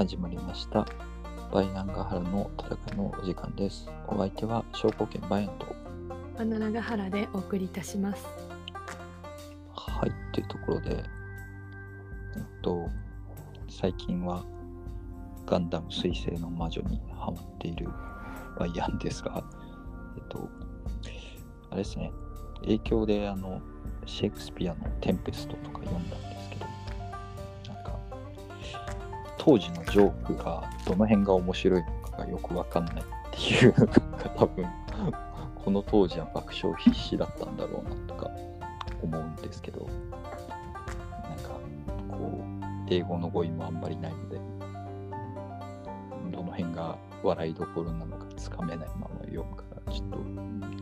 始まりました。バイアンガハラの戦いのお時間です。お相手は証拠権バイアンと。バナナガハラでお送りいたします。はい、というところで、えっと、最近はガンダム彗星の魔女にハマっているバイアンですが、えっと、あれですね、影響であの、シェイクスピアのテンペストとか読んだんで当時のジョークがどの辺が面白いのかがよくわかんないっていうのが多分、この当時は爆笑必至だったんだろうなとか思うんですけど、なんか、こう、英語の語彙もあんまりないので、どの辺が笑いどころなのかつかめないまま読むから、ちょっと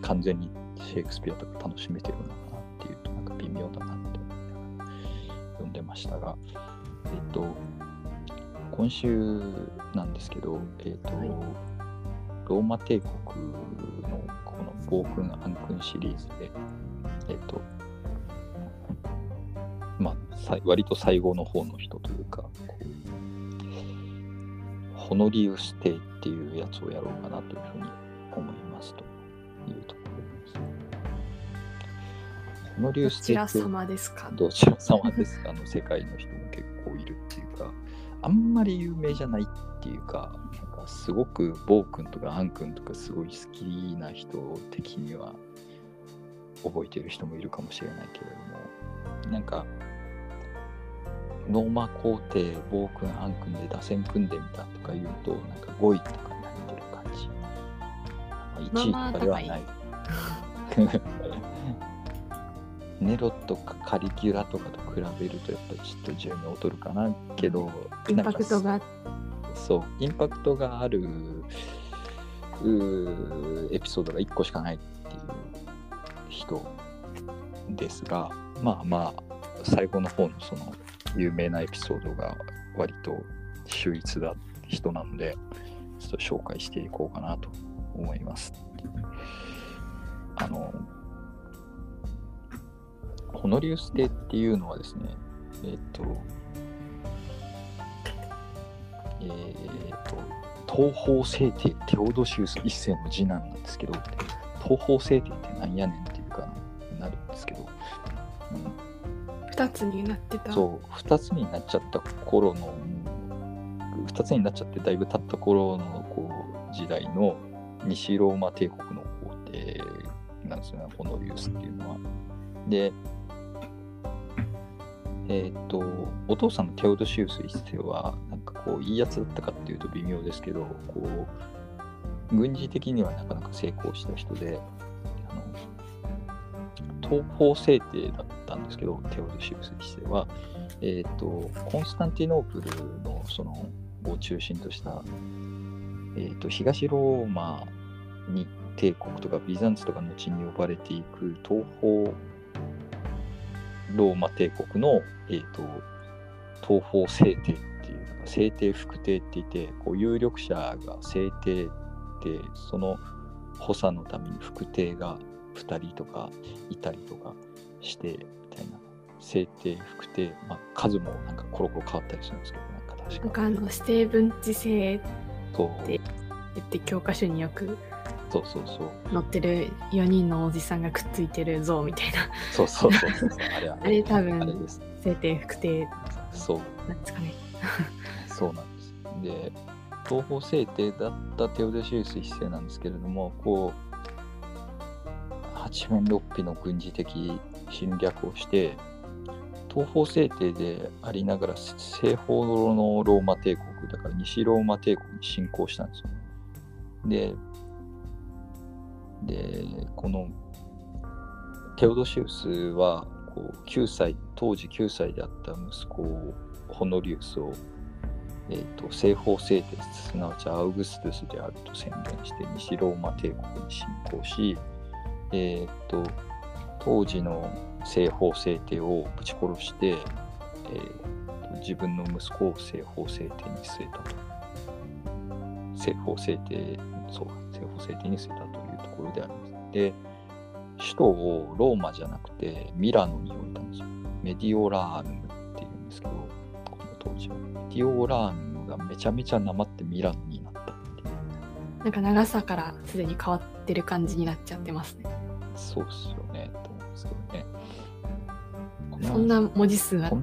完全にシェイクスピアとか楽しめてるのかなっていうと、なんか微妙だなって思いながら読んでましたが、えっと、今週なんですけど、えっと、はい。ローマ帝国のこの暴君暗君シリーズで、えっと、まあ、割と最後の方の人というか、こうホノリウス帝っていうやつをやろうかなというふうに思いますというところです。ホノリウどちらス帝って様ですか？どちら様ですか？の世界の人も結構いるっていう。か、あんまり有名じゃないっていうか、なんかすごくボー君とかアン君とかすごい好きな人的には覚えてる人もいるかもしれないけれども、なんか、ノーマ皇帝、ボー君、アン君で打線組んでみたとか言うと、なんか5位とかになってる感じ。まあ1位まあまあとかではない。ネロとかカリキュラとかと比べるとやっぱりちょっと順位劣るかなけど、インパクトがそう、インパクトがあるエピソードが1個しかないっていう人ですが、まあまあ、最後の方のその有名なエピソードが割と秀逸だ人なので、ちょっと紹介していこうかなと思います。あの、ホノリウス帝っていうのはですね、えっ、と、えー、と東方聖帝テオドシウス一世の次男なんですけど東方聖帝ってなんやねんっていうかなるんですけど、うん、2つになってた。そう2つになっちゃった頃の2つになっちゃってだいぶ経った頃のこう時代の西ローマ帝国の皇帝なんですよねホノリウスっていうのは。でえっ、とお父さんのテオドシウス一世はなんかこういいやつだったかっていうと微妙ですけどこう軍事的にはなかなか成功した人であの東方聖帝だったんですけどテオドシウス一世は、えっとコンスタンティノープルのそのを中心とした、えっと東ローマに帝国とかビザンツとか後に呼ばれていく東方ローマ帝国の、えー、と東方聖帝っていうのが聖帝副帝って言ってこう有力者が聖帝でその補佐のために副帝が2人とかいたりとかしてみたいな。聖帝副帝、まあ、数もなんかコロコロ変わったりするんですけどなんかなん確かかあの指定分治制ってって教科書によくそうそうそう載ってる4人のおじさんがくっついてる像みたいなそうそうそうそうあれああれ多分あれです聖帝副帝そうなんですかね。そうなんです。で、東方聖帝だったテオドシウス一世なんですけれども、こう、八面六臂の軍事的侵略をして、東方聖帝でありながら西方のローマ帝国、だから西ローマ帝国に侵攻したんですよ。で、で、このテオドシウスはこう9歳、当時9歳であった息子ホノリウスを、えー、と西方聖帝すなわちアウグストゥスであると宣言して西ローマ帝国に侵攻し、えー、と当時の西方聖帝をぶち殺して、えー自分の息子を西方聖帝に据えたと。西方聖帝、そう、西方聖帝に据えたとところであります。で、首都をローマじゃなくてミラノに置いたんですよ。メディオラーヌムっていうんですけど、この当時は。メディオラーヌムがめちゃめちゃなまってミラノになったっていうなんか長さからすでに変わってる感じになっちゃってますね。そうっすよねと思うんですけどねこそんな文字数はあ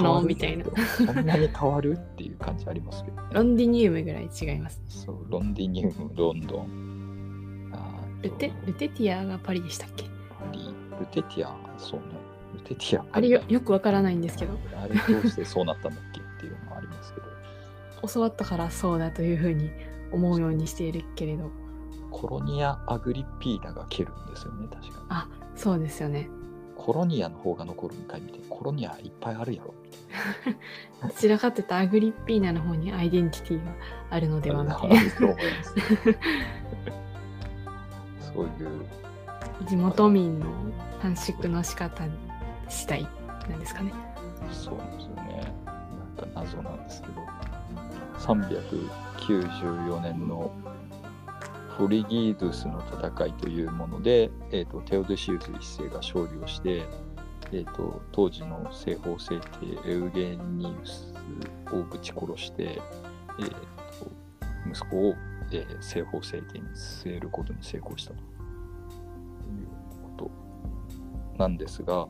のみたいなそんなに変わる？っていう感じありますけどね ロンディニウムぐらい違いますね。そうロンディニウムロンドンルテルテティアがパリでしたっけ？パリ。ルテティアそうね。ルテティア。あれよよくわからないんですけど、あれどうしてそうなったんだっけっていうのもありますけど。教わったからそうだというふうに思うようにしているけれど、コロニア・アグリピーナが蹴るんですよね確かに。あそうですよね。コロニアの方が残るみたいな。コロニアいっぱいあるやろ。みたいなどちらかというとアグリッピーナの方にアイデンティティがあるのではみたいな。そういう。地元民の短縮の仕方次第なんですかね。そうですよね。なんか謎なんですけど。394年のフリギードゥスの戦いというもので、えー、とテオドシウス一世が勝利をして、えー、と当時の西方聖帝エウゲニウスをぶち殺して、えー、と息子を、えー西方聖帝に据えることに成功したということなんですが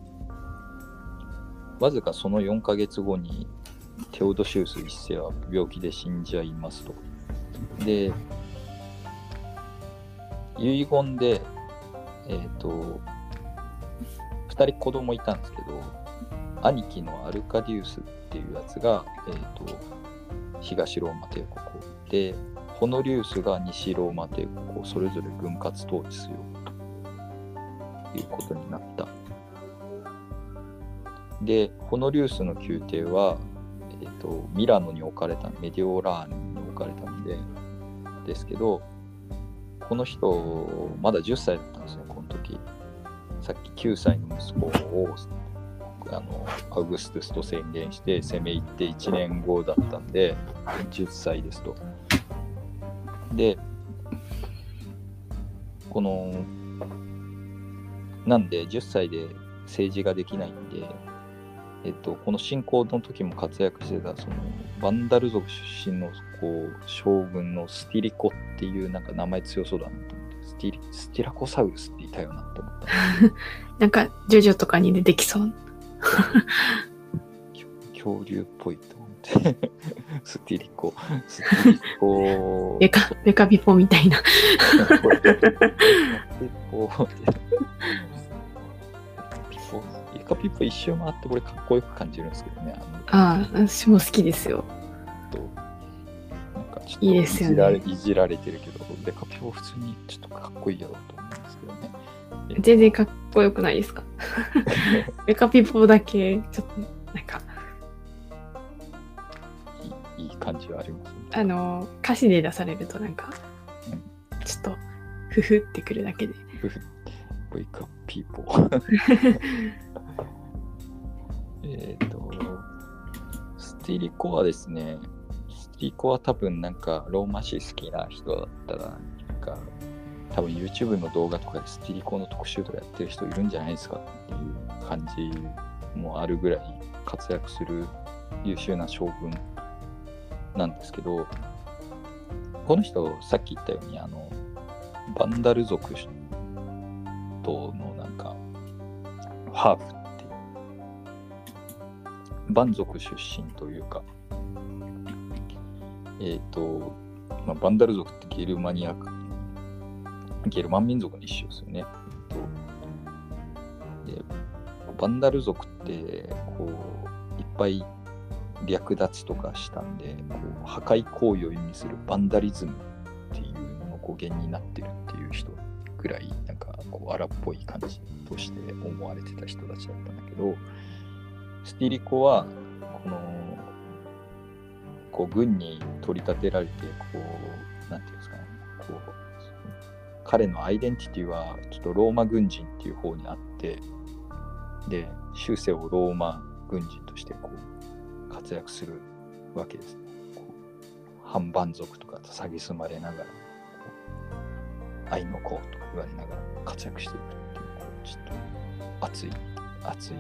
わずかその4ヶ月後にテオドシウス一世は病気で死んじゃいますと。で、遺言で、えっ、と、2人子供いたんですけど、兄貴のアルカディウスっていうやつが、えっ、と、東ローマ帝国で、ホノリウスが西ローマ帝国をそれぞれ分割統治するということになった。で、ホノリウスの宮廷は、えっとミラノに置かれたメディオラーニに置かれたんでですけどこの人まだ10歳だったんですねこの時さっき9歳の息子をあのアウグストゥスと宣言して攻め入って1年後だったんで10歳ですとでこのなんで10歳で政治ができないんでえっと、この侵攻の時も活躍してたそのバンダル族出身のこう将軍のスティリコっていうなんか名前強そうだなと思ってスティリスティラコサウルスっていたよなと思った なんかジョジョとかに出てきそう。恐竜っぽいと スティリコスティリコベカベカビポみたいな。ピポ。ピポ。イカピポ。一周回ってこれかっこよく感じるんですけどね。あのああ、私も好きですよ。となんかちょっといいですよね。じられいじられてるけど、デカピオ普通にちょっとかっこいいやろうと思うんですけどね。全然かっこよくないですか？ベカピポだけ、ちょっと、なんか、感じはありますね。あの、歌詞で出されるとなんか、ちょっと、ふふってくるだけで。ウェイクアップピーポー。えっと、スティリコはですね、スティリコは多分なんかローマ史好きな人だったら、なんか多分 YouTube の動画とかでスティリコの特集とかやってる人いるんじゃないですかっていう感じもあるぐらい活躍する優秀な将軍なんですけど、この人、さっき言ったように、あの、バンダル族とのなんか、ハーフっていう、蛮族出身というか、えっ、と、まあ、バンダル族ってゲルマニア、ゲルマン民族の一種ですよね。バンダル族って、こう、いっぱい略奪とかしたんで、こう破壊行為を意味するバンダリズムっていうのの語源になってるっていう人ぐらい、なんかこう荒っぽい感じとして思われてた人たちだったんだけど、スティリコは、この、こう軍に取り立てられて、こう、なんていうんですかね、こう、彼のアイデンティティはちょっとローマ軍人っていう方にあって、で、終生をローマ軍人としてこう活躍するわけですね。反蛮族とかと蔑まれながら、愛の子とか言われながら活躍していくっていう、ちょっと熱い、熱い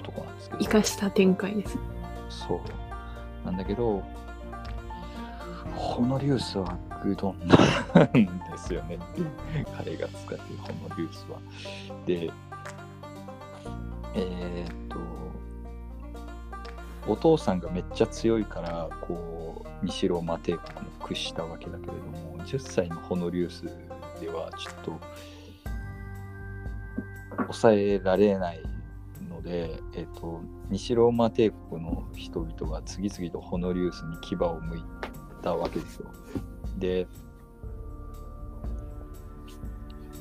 男なんですけど。生かした展開です。そう。なんだけど、ホノリウスはグドンなんですよね。彼が使ってるホノリウスは。で、えーお父さんがめっちゃ強いから、こう、西ローマ帝国も屈したわけだけれども、10歳のホノリウスではちょっと、抑えられないので、えっと、西ローマ帝国の人々が次々とホノリウスに牙を向いたわけですよ。で、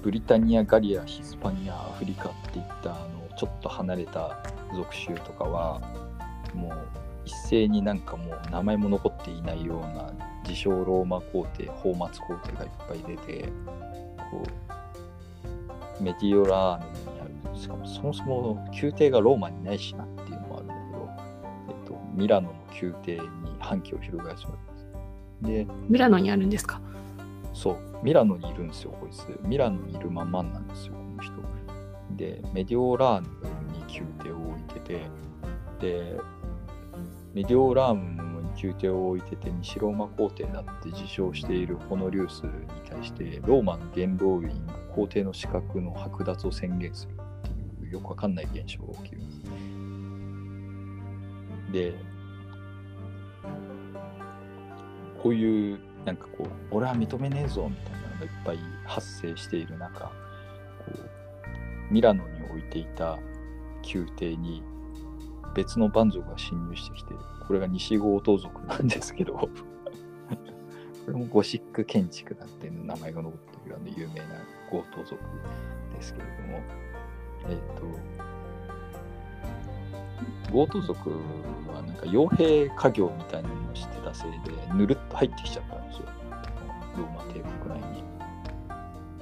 ブリタニア、ガリア、ヒスパニア、アフリカっていったあのちょっと離れた属州とかは、もう一斉になんかもう名前も残っていないような自称ローマ皇帝、泡沫皇帝がいっぱい出て、こうメディオラーヌにある、しかもそもそも宮廷がローマにないしなっていうのもあるんだけど、えっと、ミラノの宮廷に反旗を翻すわけです。で、ミラノにあるんですか？そう、ミラノにいるんですよ、こいつ。ミラノにいるまんまなんですよ、この人。で、メディオラーヌに宮廷を置いてて、で、メディオラーヌに宮廷を置いてて、西ローマ皇帝だって自称しているホノリウスに対して、ローマの元老院皇帝の資格の剥奪を宣言するっていう、よくわかんない現象が起きるです。で、こういうなんかこう俺は認めねえぞみたいなのがいっぱい発生している中こうミラノに置いていた宮廷に別の蛮族が侵入してきてこれが西郷盗族なんですけど これもゴシック建築なんていう名前が残っているあの有名なゴート族ですけれども。えっ、とゴート族はなんか傭兵家業みたいなのをしてたせいでぬるっと入ってきちゃったんですよ。ローマ帝国内に。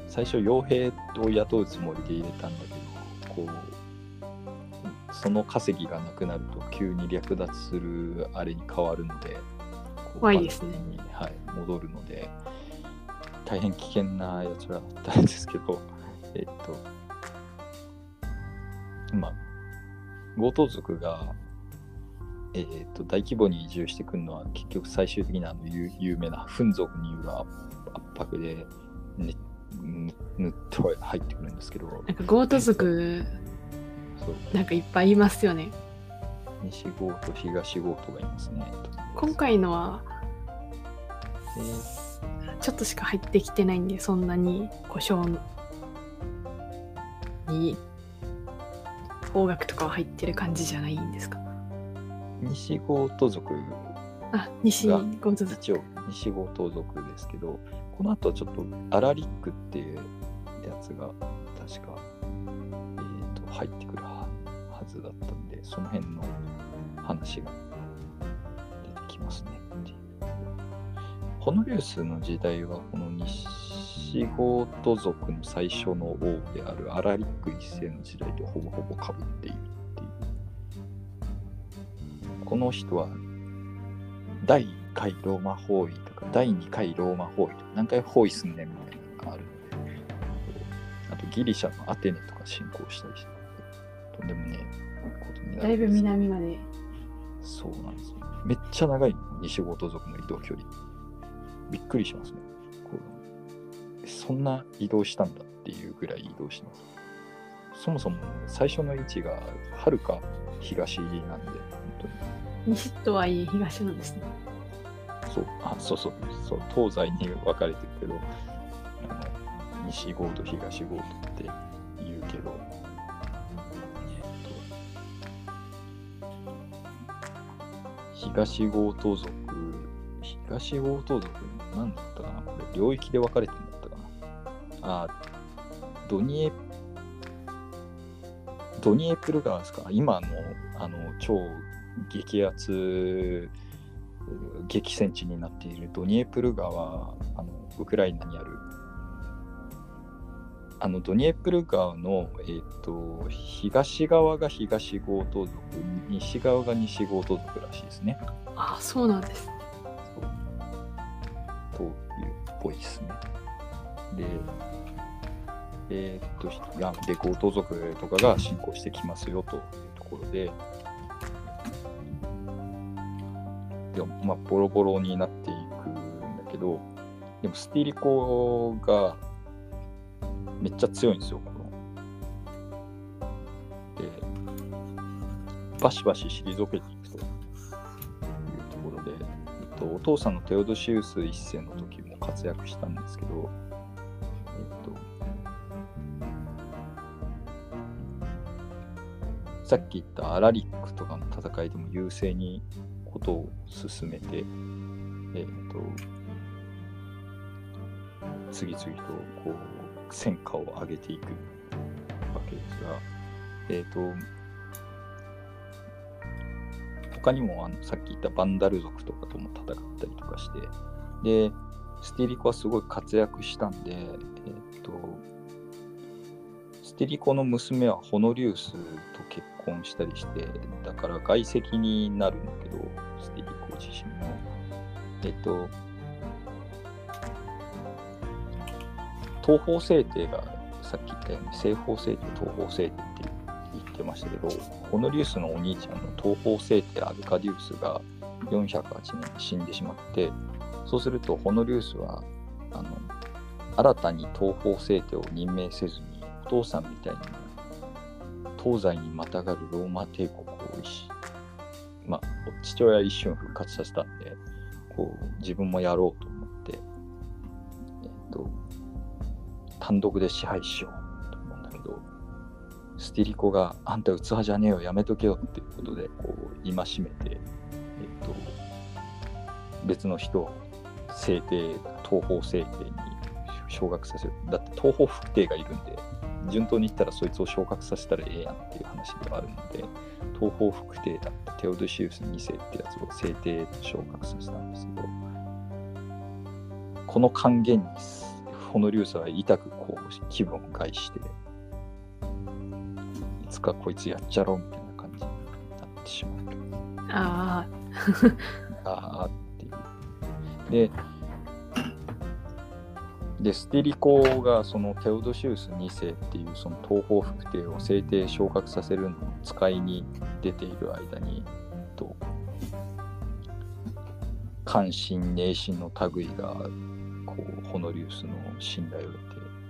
最初傭兵を雇うつもりで入れたんだけどこうその稼ぎがなくなると急に略奪するあれに変わるので怖いですね。はい、戻るので大変危険なやつらだったんですけど えっとまあ強盗族が、えー、と大規模に移住してくるのは結局最終的にあの有有名なフン族による圧圧迫で、ね、ぬぬっと入ってくるんですけど。なんかゴート族なんかいっぱいいますよね。西郷と東郷とがいますね。今回のはえー。ちょっとしか入ってきてないんでそんなに故障に方角とかは入ってる感じじゃないんですか？西郷と族あ西ゴがート族。一応西郷盗族ですけどこの後ちょっとアラリックっていうやつが確か、入ってくるはずだったんでその辺の話が出てきますねっていうホノリウスの時代はこの西郷ト族の最初の王であるアラリック一世の時代とほぼほぼ被っているっていう。この人は第1回ローマ包囲とか第2回ローマ包囲とか何回包囲すんねんみたいなのがあるのであとギリシャのアテネとか侵攻したりしてとんでもねえことになるだいぶ南まで。そうなんですよ。めっちゃ長い西郷盗族の移動距離。びっくりしますね。こうそんな移動したんだっていうぐらい移動してます。そもそも最初の位置がはるか東なんで本当に。西とはいえ東なんですね。そう、あ、そうそう、そう、東西に分かれてるけど、あの西郷と東郷とって言うけど、東郷盗族、東郷盗族、なんだったかな、これ、領域で分かれてるんだったかな？あ、ドニエ、ドニエプル川ですか、今の、あの、超激アツ激戦地になっているドニエプル川あのウクライナにあるあのドニエプル川の、えー、と東側が東郷盗族西側が西郷盗族らしいですね。あそうなんです。というっぽいですね。でえーっとひやで強盗族とかが侵攻してきますよというところででまあボロボロになっていくんけど、でもスティリコがめっちゃ強いんですよ、この。で、バシバシ退けていくというところで、えっと、お父さんのテオドシウス一世の時も活躍したんですけど、えっと、さっき言ったアラリックとかの戦いでも優勢にことを進めて、えっと、次々とこう戦果を上げていくわけですが、えっ、と、他にもあのさっき言ったバンダル族とかとも戦ったりとかして、で、ステリコはすごい活躍したんで、えっ、と、ステリコの娘はホノリウスと結婚したりして、だから外籍になるんだけど、ステリコ自身も。えっ、と、東方制定がさっき言ったように西方制定、東方制定って言ってましたけど、ホノリウスのお兄ちゃんの東方制定アルカディウスが408年に死んでしまって、そうするとホノリウスはあの新たに東方制定を任命せずに、お父さんみたいに東西にまたがるローマ帝国を、まあ、父親一瞬復活させたんで、こう自分もやろうと思って、えっと、単独で支配しようと思うんだけど、スティリコがあんた器じゃねえよ、やめとけよっていうことで、こう、戒めて、えっと、別の人を制定、東方制定に昇格させる。だって東方副帝がいるんで、順当に言ったらそいつを昇格させたらええやんっていう話ではあるので、東方副帝だったテオドシウス2世ってやつを制定と昇格させたんですけど、この還元にホノリウスは痛くこう気分を害して、いつかこいつやっちゃろうみたいな感じになってしまうと。あああっていう。で、で、スティリコがそのテオドシウス2世っていうその東方副帝を制定昇格させるのを使いに出ている間に、と関心、迷信の類がホノリウスの信頼を得て、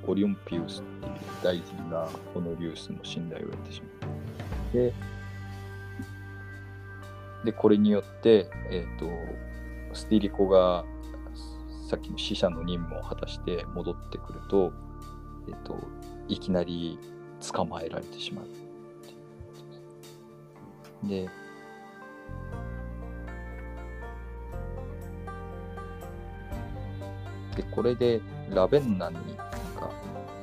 オリオンピウスっていう大臣がホノリウスの信頼を得てしまう。で、でこれによって、えー、とスティリコがさっきの死者の任務を果たして戻ってくると,、えー、といきなり捕まえられてしまう。ででこれでラベンナになんか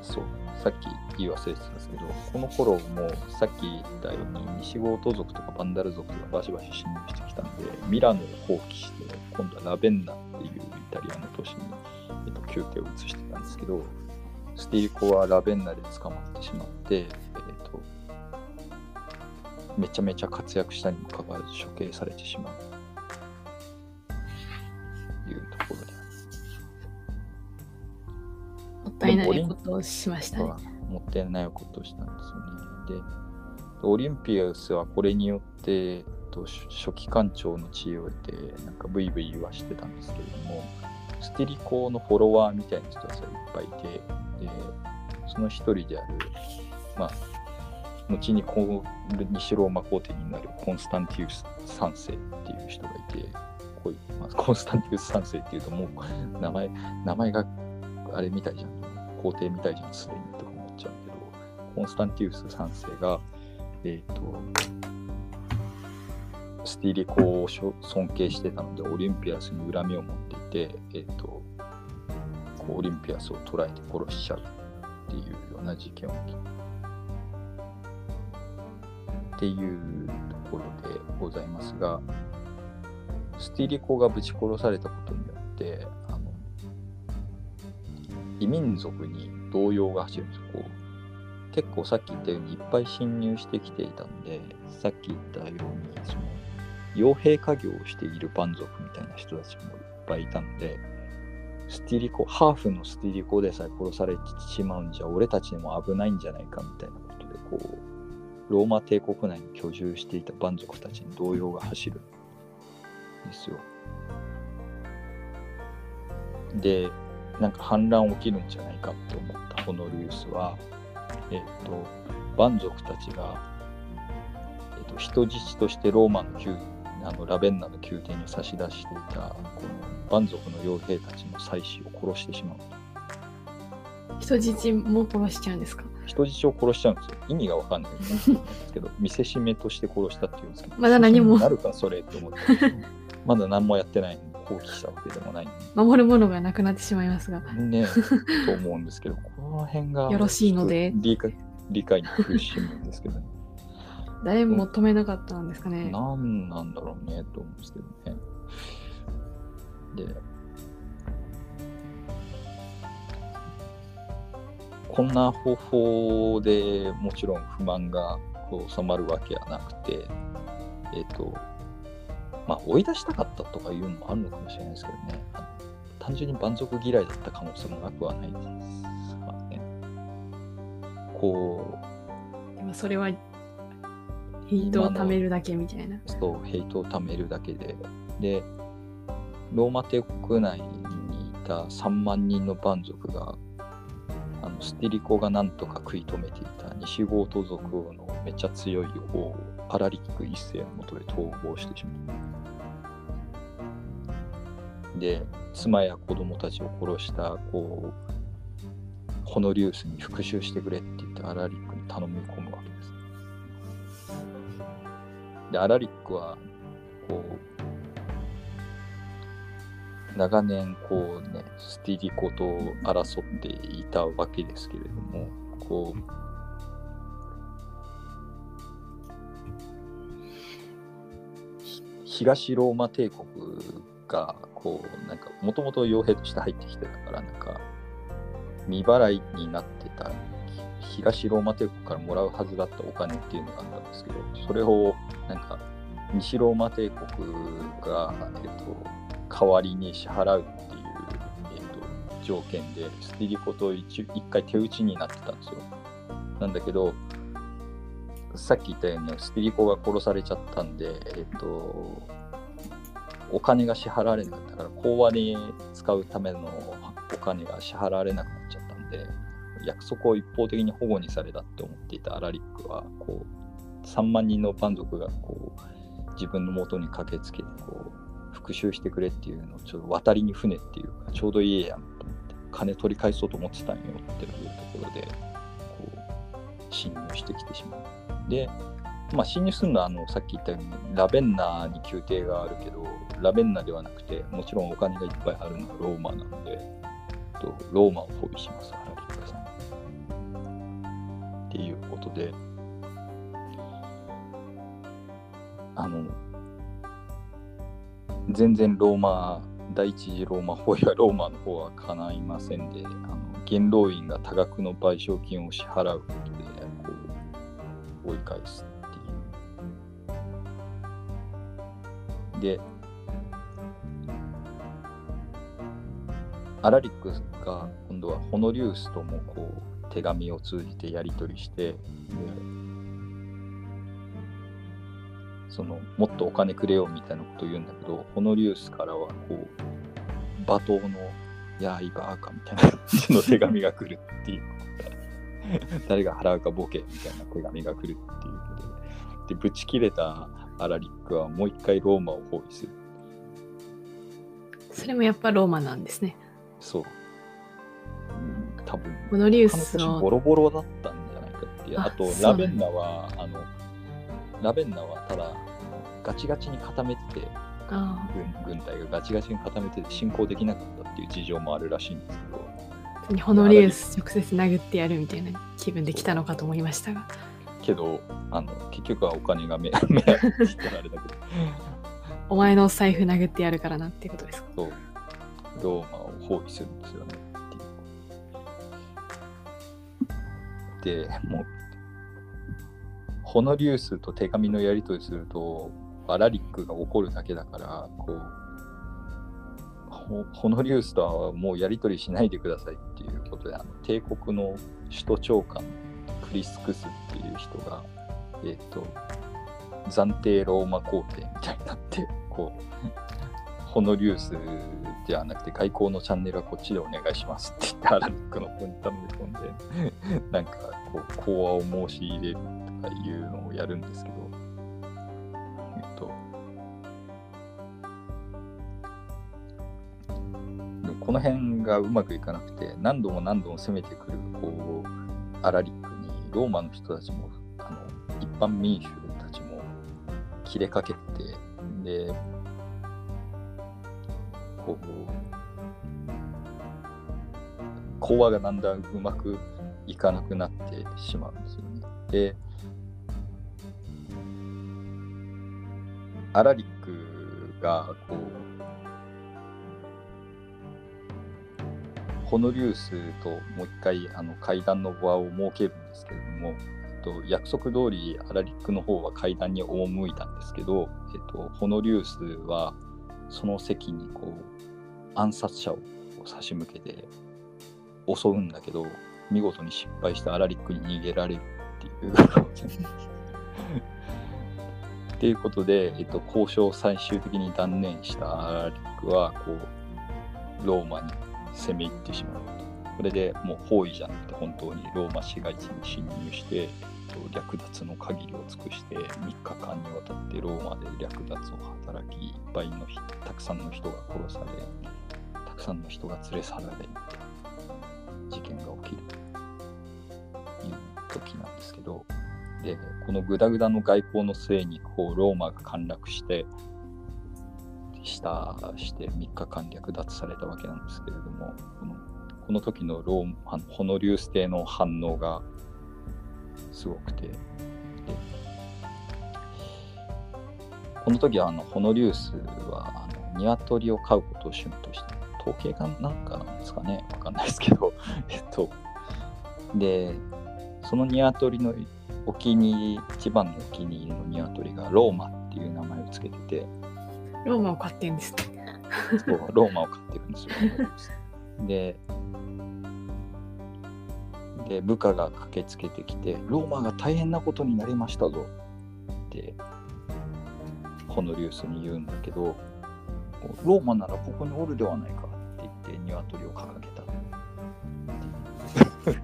そうさっき言い忘れてたんですけどこの頃もさっき言ったように西ゴート族とかバンダル族がバシバシ侵入してきたんでミラノを放棄して今度はラベンナっていうイタリアの都市に、えっと、宮廷を移してたんですけどスティリコはラベンナで捕まってしまって、えっと、めちゃめちゃ活躍したにもかかわらず処刑されてしまうったいないことをしましたね。もったいないことをしたんですよね。で、オリンピアスはこれによって、と初期官長の地位を得て、なんかブイブイ言わしてたんですけれども、ステリコのフォロワーみたいな人たちがいっぱいいて、で、その一人である、まあ、後にこう西ローマ皇帝になるコンスタンティウス3世っていう人がいて、こういうまあ、コンスタンティウス3世っていうともう名前、名前があれみたいじゃん。皇帝みたいじゃん、すでにとか思っちゃうけど、コンスタンティウス3世が、えっ、と、スティーリコを尊敬してたので、オリンピアスに恨みを持っていて、えっ、と、こうオリンピアスを捕らえて殺しちゃうっていうような事件を起きっていうところでございますが、スティーリコがぶち殺されたことによって、異民族に動揺が走るんですよ。こう結構さっき言ったようにいっぱい侵入してきていたので、さっき言ったように、その傭兵家業をしている蛮族みたいな人たちもいっぱいいたので、スティリコ、ハーフのスティリコでさえ殺されてしまうんじゃ、俺たちにも危ないんじゃないかみたいなことで、こう、ローマ帝国内に居住していた蛮族たちに動揺が走るんですよ。で、なんか反乱起きるんじゃないかって思ったホノリウスは、えっ、と、蛮族たちが、えっと人質としてローマの宮あのラベンナの宮廷に差し出していたこの蛮族の傭兵たちの妻子を殺してしまう人質も殺しちゃうんですか？人質を殺しちゃうんですよ。意味が分かんないんですけど 見せしめとして殺したっていうんですけどまだ何も。なるかそれって思って。まだ何もやってないのに放棄したわけでもない守るものがなくなってしまいますが。ね と思うんですけどこの辺がよろしいので理解理解に苦しむんですけどね 誰も止めなかったんですかね。何なんだろうねと思うんですけどね。で、こんな方法でもちろん不満が収まるわけはなくて、えっ、と、まあ追い出したかったとかいうのもあるのかもしれないですけどね。単純に蛮族嫌いだった可能性もなくはないですからね。こう、でもそれは、ヒートを貯めるだけみたいな。そう、ヘイトを貯めるだけで。で、ローマ帝国内にいた3万人の蛮族が、あのスティリコがなんとか食い止めていた西ゴート族のめっちゃ強い王、アラリック一世のもとで逃亡してしまう。で、妻や子供たちを殺した、こう、ホノリウスに復讐してくれって言ってアラリックに頼み込むわけです。で、アラリックは、こう、長年、こうね、スティリコと争っていたわけですけれども、こう、東ローマ帝国が、こう、なんか、もともと傭兵として入ってきてたから、なんか、未払いになってた東ローマ帝国からもらうはずだったお金っていうのがあったんですけど、それをなんか西ローマ帝国が、えっと、代わりに支払うっていう、えっと、条件でスティリコと一一回手打ちになってたんですよ。なんだけど、さっき言ったようにスティリコが殺されちゃったんで、えっと、お金が支払われなかったから、講和に使うためのお金が支払われなくなっちゃったんで、約束を一方的に保護にされたって思っていたアラリックは、こう、3万人の蛮族がこう自分の元に駆けつけてこう復讐してくれっていうのをちょっと渡りに船っていうかちょうどいいやんと思って金取り返そうと思ってたんよっていうところでこう侵入してきてしまう。で、まあ、侵入するのはあのさっき言ったようにラベンナーに宮廷があるけどラベンナーではなくてもちろんお金がいっぱいあるのはローマなのでとローマを包囲しますアラリックさん。っていうことであの全然ローマ第一次ローマ法やローマの方は叶いませんであの元老院が多額の賠償金を支払うことで追い返すっていう。でアラリックが今度はホノリウスともこう手紙を通じてやり取りしてそのもっとお金くれよみたいなことを言うんだけどホノリウスからはこう罵倒の「やーいばーか」みたいなの手紙が来るっていう。誰が払うかボケみたいな手紙が来るっていうことででぶち切れたアラリックはもう一回ローマを包囲するそれもやっぱローマなんですね。そう、うん、多分ホノリウスの年ボロボロだったんじゃないかっていう。ああと、ラベンナは、あの、ラベンナはただ、ガチガチに固めてて、軍隊がガチガチに固めてて進行できなかったっていう事情もあるらしいんですけど、あホノリウス直接殴ってやるみたいな気分で来たのかと思いましたが。けど、あの、結局はお金が目目当てらあれだけど、お前のお財布殴ってやるからなっていうことですか？そう、ローマを包囲するんですよね。で、もう、ホノリウスと手紙のやり取りすると、アラリックが怒るだけだから、こう、ホノリウスとはもうやり取りしないでくださいっていうことで、あの帝国の首都長官、クリスクスっていう人が、えっ、と、暫定ローマ皇帝みたいになって、こう、ホノリウスじゃなくて外交のチャンネルはこっちでお願いしますって言ってアラリックの方に頼み込んでなんかこう講和を申し入れるとかいうのをやるんですけどこの辺がうまくいかなくて何度も何度も攻めてくるこうアラリックにローマの人たちもあの一般民衆たちも切れかけてでこう講和がだんだんうまくいかなくなってしまうんですよね。でアラリックがこうホノリウスともう一回あの会談の場を設けるんですけれども、えっと、約束通りアラリックの方は会談に赴いたんですけど、えっと、ホノリウスはその席にこう暗殺者を差し向けて襲うんだけど見事に失敗してアラリックに逃げられるっていう。っていうことで、えっと、交渉を最終的に断念したアラリックはこうローマに攻め入ってしまうと。これでもう包囲じゃなくて本当にローマ市街地に侵入して、略奪の限りを尽くして3日間にわたってローマで略奪を働きいっぱいの人たくさんの人が殺されたくさんの人が連れ去られみたいな事件が起きるという時なんですけどでこのグダグダの外交の末にこうローマが陥落してしたして3日間略奪されたわけなんですけれどもこのこの時のローあのホノリウス帝の反応がすごくて。この時はあのホノリウスはあの鶏を飼うことを趣味として統計がなんかなんですかね。わかんないですけど。えっとでその鶏のお気に入り一番のお気に入りの鶏がローマっていう名前をつけてて。ローマを買ってんですね。そうローマを飼ってるんですよ。でで部下が駆けつけてきて「ローマが大変なことになりましたぞ」ってホノリウスに言うんだけど「ローマならここにおるではないか」って言って鶏を掲げたっていう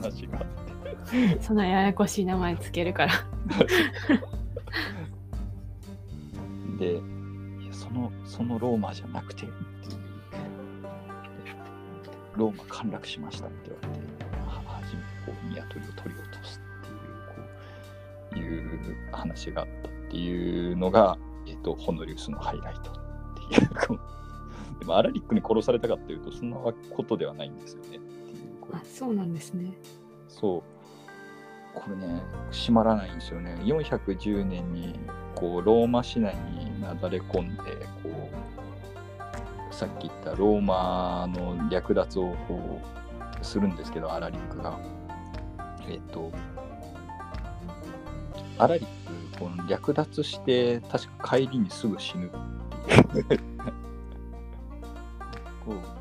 話があって。そんなややこしい名前つけるから。で、そのそのローマじゃなくてローマ陥落しましたって言われて、は初めてこう鶏を取り落とすっていうこういう話があったっていうのが、えっとホノリウスのハイライトっていう。でもアラリックに殺されたかっていうとそんなことではないんですよねあ、そうなんですね。そう。これね、閉まらないんですよね。410年にこうローマ市内になだれ込んで、こうさっき言ったローマの略奪をこうするんですけど、アラリックが。えっ、と、アラリック、この略奪して、確か帰りにすぐ死ぬっていう。こう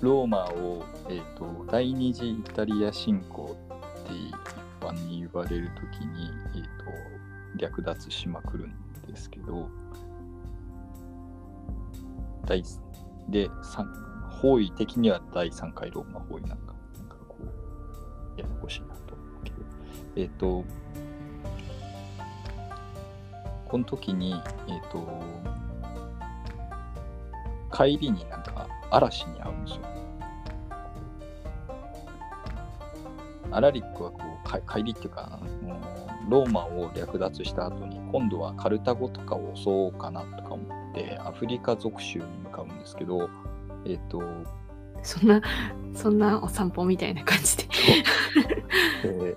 ローマを、えー、と第二次イタリア侵攻って一般に言われるときに、えー、と略奪しまくるんですけど第で三包囲的には第3回ローマ包囲なんかなんかこうややこしいなと思うけど。えっ、とこの時にえっ、と帰りになんか嵐に会うんですよ。アラリックはこうか帰りっていうかもうローマを略奪した後に今度はカルタゴとかを襲おうかなとか思ってアフリカ属州に向かうんですけどえっ、とそんな、そんなお散歩みたいな感じで。で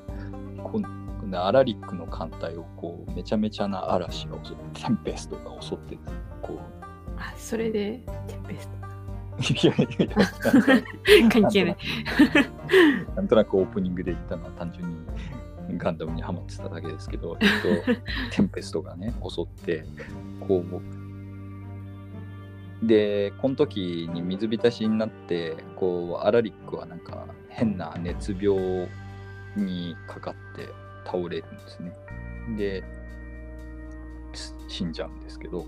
こんこんなアラリックの艦隊をこうめちゃめちゃな嵐が襲ってテンペストが襲ってこうあ、それで、テンペスいやいやいや。関係ない。なんとなくオープニングで言ったのは単純にガンダムにハマってただけですけど、えっと、テンペストがね、襲って、こう、で、この時に水浸しになって、こう、アラリックはなんか変な熱病にかかって倒れるんですね。で、死んじゃうんですけど、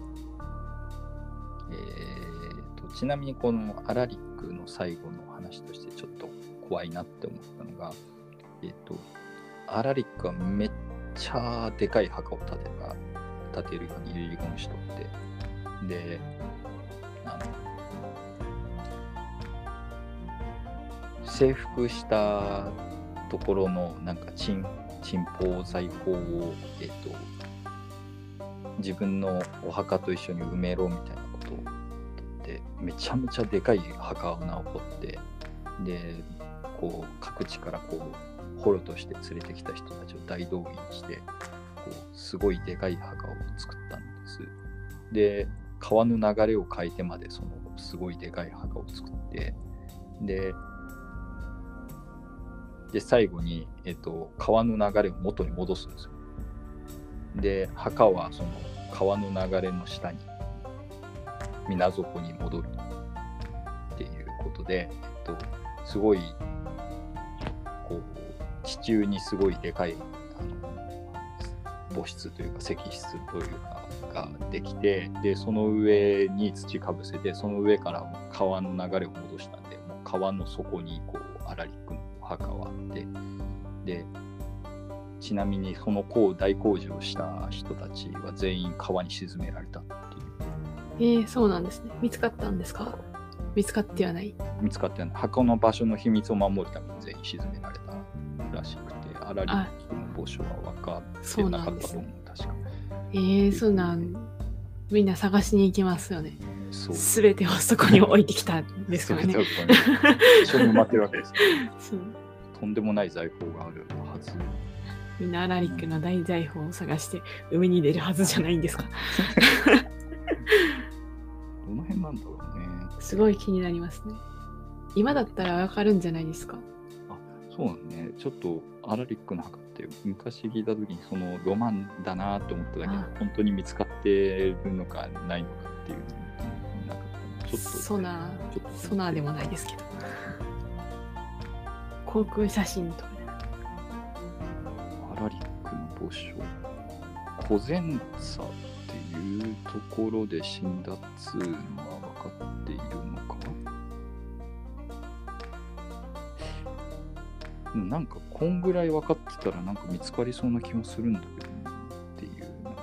えーと、ちなみにこのアラリックの最後の話としてちょっと怖いなって思ったのが、えっ、と、アラリックはめっちゃでかい墓を建てた、建てるように遺言しとって、で、あの、征服したところのなんか鎮鎮宝財宝を、えっ、と、自分のお墓と一緒に埋めろみたいなってめちゃめちゃでかい墓穴を掘ってでこう各地からこう捕虜として連れてきた人たちを大動員してこうすごいでかい墓を作ったんです。で川の流れを変えてまでそのすごいでかい墓を作ってでで最後に、えっと、川の流れを元に戻すんですよ。で墓はその川の流れの下に水底に戻るっていうことで、えっと、すごいこう地中にすごいでかいあの母室というか石室というかができてでその上に土かぶせてその上から川の流れを戻したんでもう川の底にこうアラリックの墓はあってでちなみにその大工事をした人たちは全員川に沈められた。えー、そうなんですね。見つかったんですか？見つかってはない見つかってはない。墓の場所の秘密を守るために全員沈められたらしくて、あらりの墓所は分かってなかったと思う、う確か。えー、そうなんみんな探しに行きますよね。すべてをそこに置いてきたんですからね。一緒に埋まってるわけです、とんでもない財宝があるはずみんなアラリックの大財宝を探して海に出るはずじゃないんですか？すごい気になりますね。今だったらわかるんじゃないですか？あ、そうなんね。ちょっとアラリックの墓って昔聞いた時にそのロマンだなと思っただけど、本当に見つかってるのかないのかっていうなんかちょっとソナー、ソナーでもないですけど。航空写真とかアラリックの墓所コゼンツァっていうところで死んだっつうのは分かってなんかこんぐらい分かってたらなんか見つかりそうな気もするんだけどなっていうなんか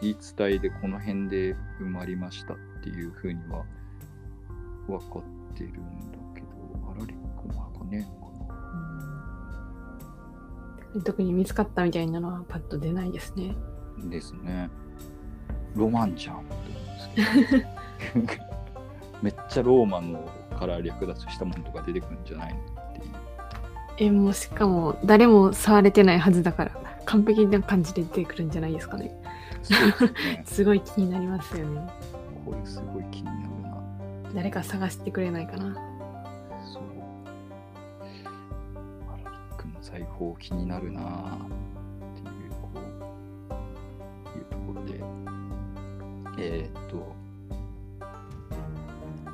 言い伝えでこの辺で埋まりましたっていうふうには分かってるんだけどアラリックの墓ね特に見つかったみたいなのはパッと出ないですね。ですね。ロマンじゃんって思うんですけど。めっちゃローマのから略奪したものとか出てくるんじゃないの？え、もうしかも誰も触れてないはずだから、完璧な感じで出てくるんじゃないですかね。すね すごい気になりますよね。これすごい気になるな。誰か探してくれないかな。裁縫気になるなっていうこういうところでえー、っとこ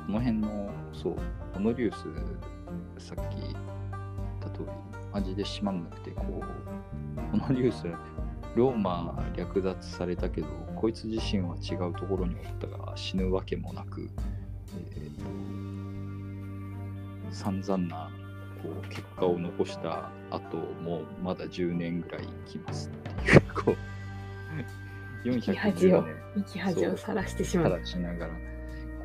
の辺のそうホノリウスさっき言った通りマジで閉まんなくてこうホノリウスローマ略奪されたけどこいつ自身は違うところにおったが死ぬわけもなく、えー、散々なこう結果を残した後もまだ10年ぐらい生きますっていうこう生き恥を生き恥をさらしてしまう。しながら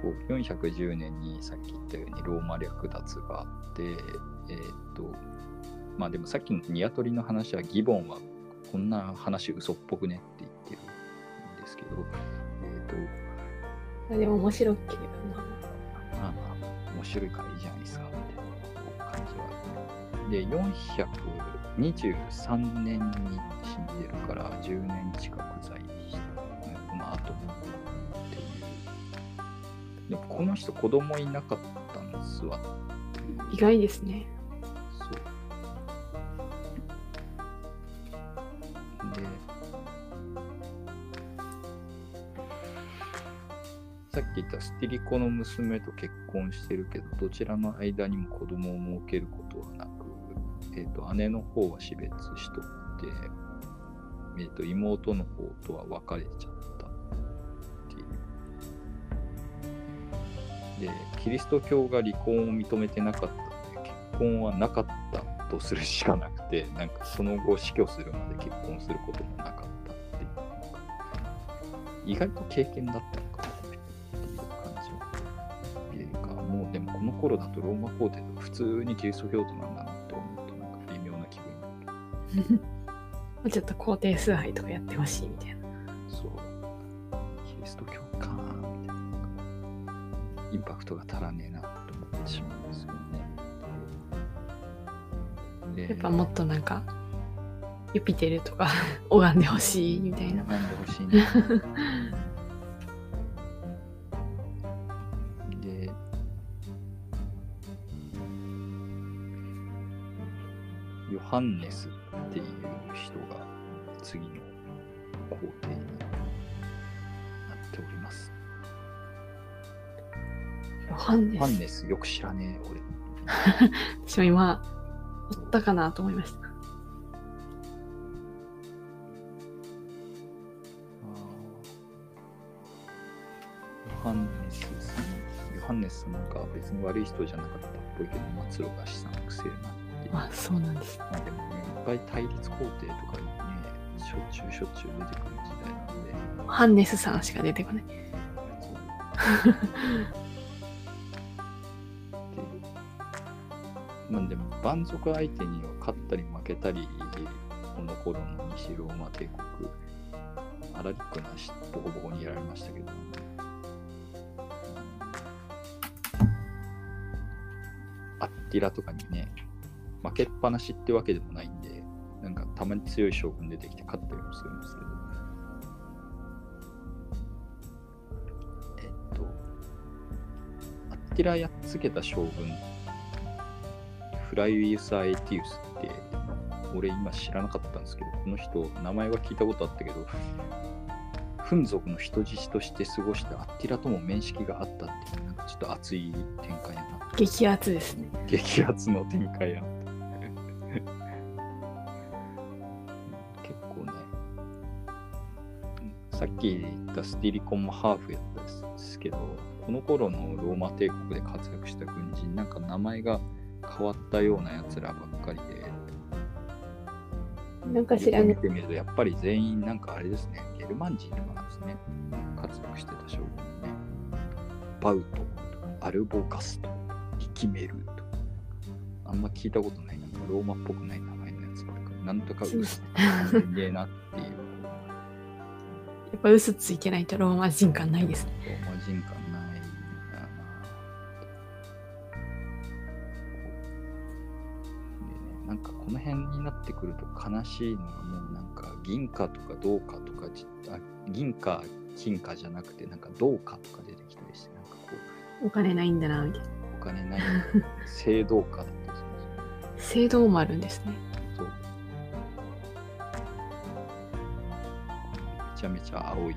こう410年にさっき言ったようにローマ略奪があってえー、っとまあでもさっきのニワトリの話はギボンはこんな話嘘っぽくねって言ってるんですけどえー、っとでも面白ければまあまあ面白いからいいじゃないですかで、423年に死んでるから、10年近く在した、ね、この後っていう。でも、この人、子供いなかったんですわ。意外ですね。さっき言ったスティリコの娘と結婚してるけど、どちらの間にも子供を設けることはなく、えーと、姉の方は死別しとってえー、と妹の方とは別れちゃったっていう。で、キリスト教が離婚を認めてなかったので、結婚はなかったとするしかなくて、なんかその後死去するまで結婚することもなかったっていう、意外と経験だったのかの頃だとローマ皇帝と普通にキリスト教徒なんだなって思うと、なんか微妙な気分になる。ちょっと皇帝崇拝とかやってほしいみたいな。そう。キリスト教かみたいな。インパクトが足らねえなと思ってしまうんですよね。でやっぱもっとなんか、ユピテルとか 拝んでほしいみたいな。学んでほしいね。ハンネスっていう人が次の皇帝になっております。ヨハンネス。ヨハンネスよく知らねえ、俺。私も今、おったかなと思いました。ヨハンネスさん、ヨハンネスさんなんか別に悪い人じゃなかったっぽいけど、末路が資産くせえな。あ、そうなんです。まあでもね、いっぱい対立皇帝とかにね、しょっちゅうしょっちゅう出てくる時代なんで、ハンネスさんしか出てこない。そうでまあでも、蛮族相手には勝ったり負けたり、この頃の西ローマ帝国、アラリックなしボコボコにやられましたけど、アッティラとかにね、負けっぱなしってわけでもないんで、なんかたまに強い将軍出てきて勝ったりもするんですけど、えっと、アッティラやっつけた将軍、フライウィウス・アエティウスって、俺今知らなかったんですけど、この人、名前は聞いたことあったけど、フン族の人質として過ごしたアッティラとも面識があったっていう、なんかちょっと熱い展開やな。激アツですね。激アツの展開やな。さっき言ったスティリコンもハーフやったんですけど、この頃のローマ帝国で活躍した軍人、なんか名前が変わったようなやつらばっかりで、なんか知らない。よく見てみると、やっぱり全員なんかあれですね、ゲルマン人とかなんですね。活躍してた将軍ね。バウトアルボガスとか、ヒキメルとか。あんま聞いたことない、なんかローマっぽくない名前のやつばっかり。なんとかウスすげえなっていう。やっぱ嘘ついてないとローマ人感ないですね。ローマ人感ないな。でね、なんかこの辺になってくると悲しいのがもうなんか銀貨とか銅貨とかじあ銀貨金貨じゃなくてなんか銅貨とか出てきたりしてなんかこうお金ないんだな、みたいな。お金ない青銅貨だったりするんですよ聖堂もあるんですね。ちゃめちゃ青い、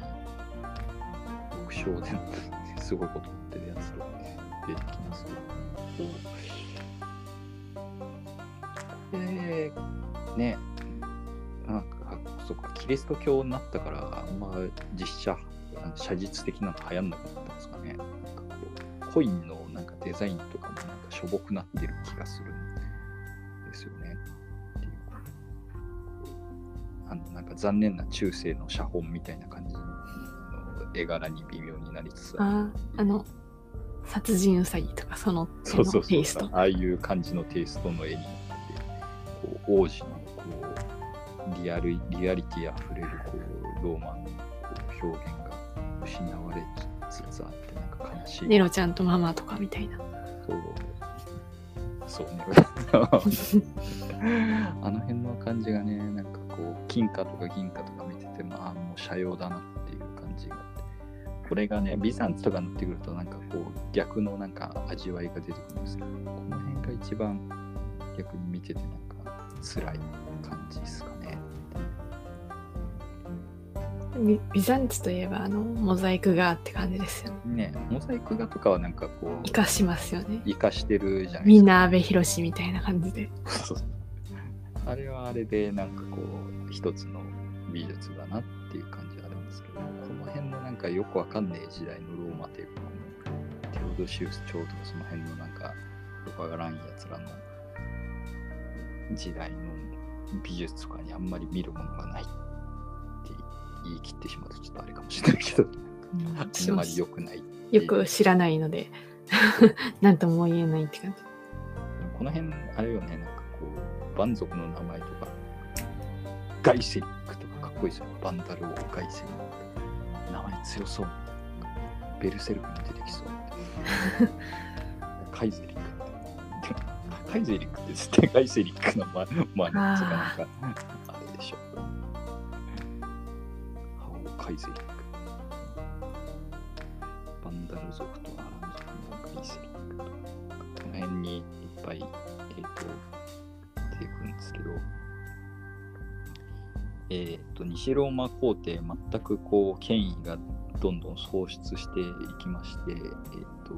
極小で すごいことってるやつと出てきますけど、こう。で、ね、なんか、そっか、キリスト教になったから、あんま実写、写実的なの流行んなくなったんですかね。なんかこう、コインのなんかデザインとかもなんかしょぼくなってる気がするあのなんか残念な中世の写本みたいな感じの絵柄に微妙になりつつあるあの、殺人ウサギとかそのそうそうそうテイスト。ああいう感じのテイストの絵になっててこう王子のこうリアルリアリティあふれるこうローマのこう表現が失われつつあってなんか悲しい。ネロちゃんとママとかみたいな。そう。そうね。あの辺の感じがね、なんかこう、金貨とか銀貨とか見てて、まあ、もう斜陽だなっていう感じがあって。これがね、ビザンツとかになってくると、なんかこう、逆のなんか味わいが出てくるんですけど、この辺が一番逆に見ててなんか辛い感じですかね。ビビザンツといえばあのモザイク画って感じですよね。ね、モザイク画とかはなんかこう、生かしますよね。生かしてるじゃないですか。みんな阿部寛みたいな感じで。そうあれはあれでなんかこう一つの美術だなっていう感じはあるんですけど、この辺のなんかよくわかんねえ時代のローマ帝国のテオドシウス朝とかその辺のなんかよくわからんやつらの時代の美術とかにあんまり見るものがないって言い切ってしまうとちょっとあれかもしれないけど、あんまり良くない。よく知らないので、なんとも言えないって感じ。この辺、あれよね、なんかこう、蛮族の名前とか、ガイセリックとかかっこいいですよね。バンダル王ガイセリック。名前強そう。ベルセルクに出てきそう。カイゼリック。カイゼリックって絶対ガイセリックの前前のやつがなんか、あれでしょ。ハオカイゼリック。バンダル族とアラン族のガイセリックとか。この辺にいっぱい、えっ、と、出てくるんですけど、えっ、と、西ローマ皇帝、全くこう、権威がどんどん喪失していきまして、えっ、と、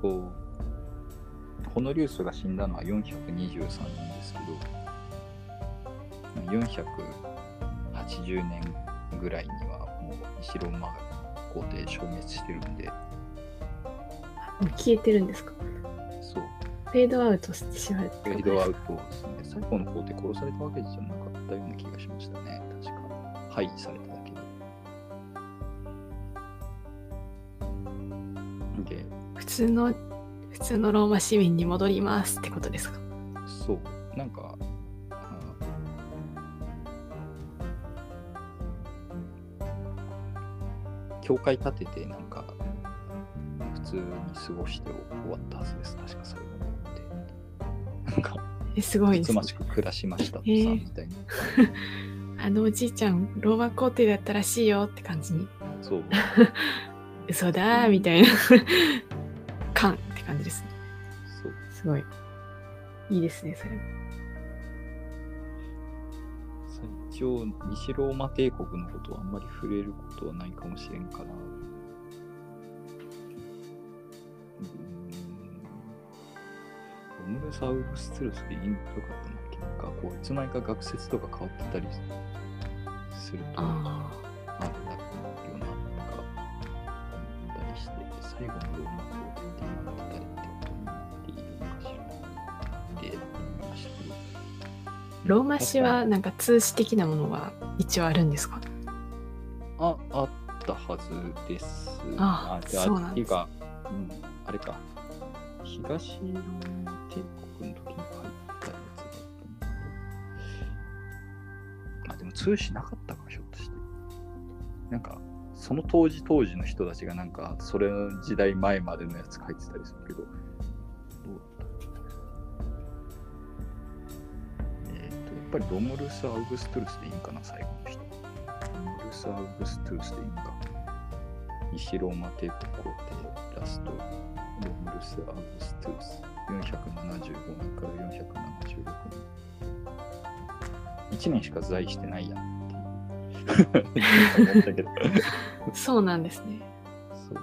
こう、ホノリウスが死んだのは423年ですけど、480年ぐらいにはもう西ローマ皇帝消滅してるんで、消えてるんですか、フェードアウトしてしまフェードアウトですね。最後の皇帝殺されたわけじゃなかったような気がしましたね。確か。廃棄されただけで。で、普通の普通のローマ市民に戻りますってことですか？そう、なんか、あ教会建てて、なんか、普通に過ごして終わったはずです。確か最後の皇帝。なんか、えすごい。ですねつましく暮らしましたとさ、へーみたいな。あのおじいちゃんローマ皇帝だったらしいよって感じに。そう。嘘だーみたいな。感って感じですね。そう。すごい。いいですねそれ。一応西ローマ帝国のことはあんまり触れることはないかもしれんからうーんロムルサウルストゥルスでいいよかったんだっけな。んかこういつの間にか学説とか変わってたりするとああれだようななんか思ったりして最後のローマ皇帝って今誰ってことになっているのかしらって思いましたローマ史はなんか通史的なものは一応あるんですか？あ、あったはずです。ああ、そうなんです。っていうか、うん、あれか。東ローマ帝国の時に書いたやつだったんだ。あ、でも通詞なかったか、ひょっとして。なんか、その当時当時の人たちがなんか、それの時代前までのやつ書いてたりするけど、どうだった？えっ、と、やっぱりロムルス・アウグストゥルスでいいんかな、最後の人。ロムルス・アウグストゥルスでいいんか。西ローマ帝国皇帝ラスト、ロムルス・アウグストゥルス。475年から476年。1年しか在位してないやんっていう。思ったけど。そうなんですねそう。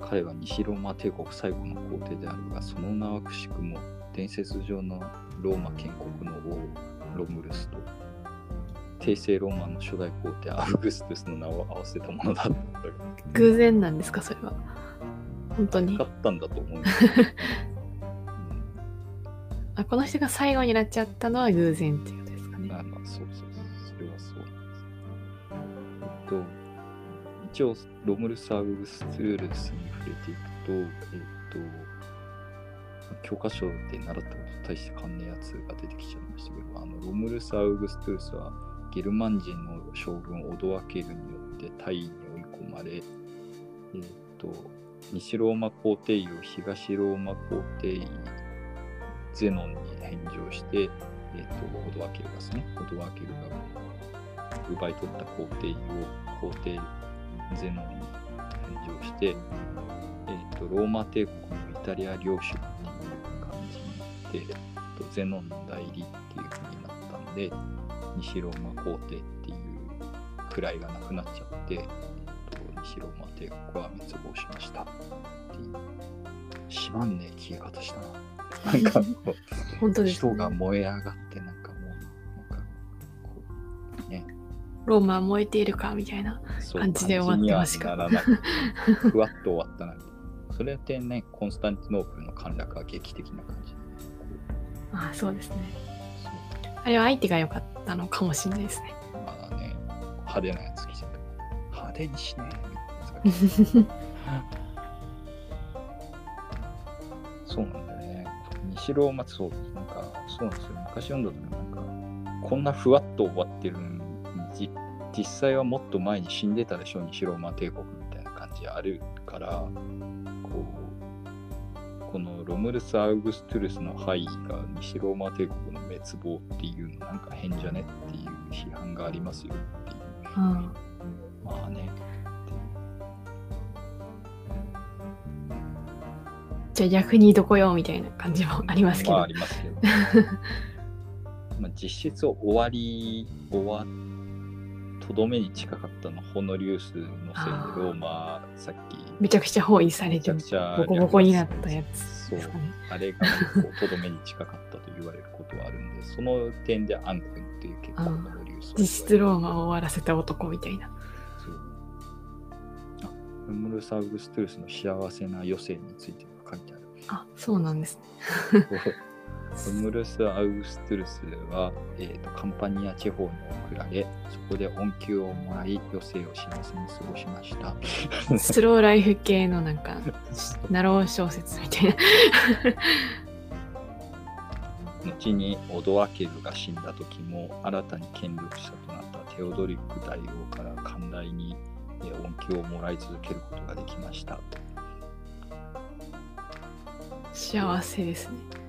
彼は西ローマ帝国最後の皇帝であるが、その名はくしくも伝説上のローマ建国の王ロムルスと、帝政ローマの初代皇帝アウグストゥスの名を合わせたものだったが、偶然なんですかそれは。本当に。使ったんだと思う。あこの人が最後になっちゃったのは偶然っていうことですかね。うん、あまあそうそうそう、それはそう。なんです。えっと、一応、ロムルス・アウグストゥールスに触れていくと、えっと、教科書で習ったことと大して変わんねえやつが出てきちゃいましたけど、あのロムルス・アウグストゥールスはゲルマン人の将軍オドアケルによってタイに追い込まれ、えっと、西ローマ皇帝位を東ローマ皇帝位ゼノンに返上して、えっと、オドアケルがですね、オドアケルが奪い取った皇帝位を皇帝ゼノンに返上して、えっと、ローマ帝国のイタリア領主っていう感じになって、えっと、ゼノン代理っていう風になったんで、西ローマ皇帝っていう位がなくなっちゃって、えっと、西ローマ帝国は滅亡しましたっていう。しまんねえ消え方したな。なんかこう 本当です、人がね。燃え上がってなんかもうなんかこうねローマは燃えているかみたいな。感じで終わってました感じにはならない ふわっと終わったなそれってねコンスタンティノープルの陥落は劇的な感じああ、そうですね。あれは相手が良かったのかもしれないですね。まあね派手なやつ来ちゃった。派手にしねえ。そうなんだよね。西ローマそうなんかそうなんですよ。昔読んだ時なんかこんなふわっと終わってるのにじ実際はもっと前に死んでたでしょ西ローマ帝国みたいな感じあるからロムルス・アウグストゥルスの敗が西ローマ帝国の滅亡っていうのなんか変じゃねっていう批判がありますよっていう。うん。まあね。じゃあ逆にどこよみたいな感じもありますけど。まあありますけど。まあ実質終わり終わとどめに近かったのはホノリウスのせいでローマさっき。めちゃくちゃ包囲されてボコボコになったやつそう。あれがとどめに近かったと言われることはあるんで その点でアン君っていう結構ホノリウスを実質ローマを終わらせた男みたいな。そうあロムルサウグストゥルスの幸せな余生についてが書いてあるあ、そうなんですね。ロムルス・アウグストゥルスは、えーとカンパニア地方に送られ、そこで恩給をもらい、余生を幸せに過ごしました。スローライフ系のなんか、ナロー小説みたいな。後にオドアケルが死んだ時も、新たに権力者となったテオドリック大王から寛大にえー恩給をもらい続けることができました。幸せですね。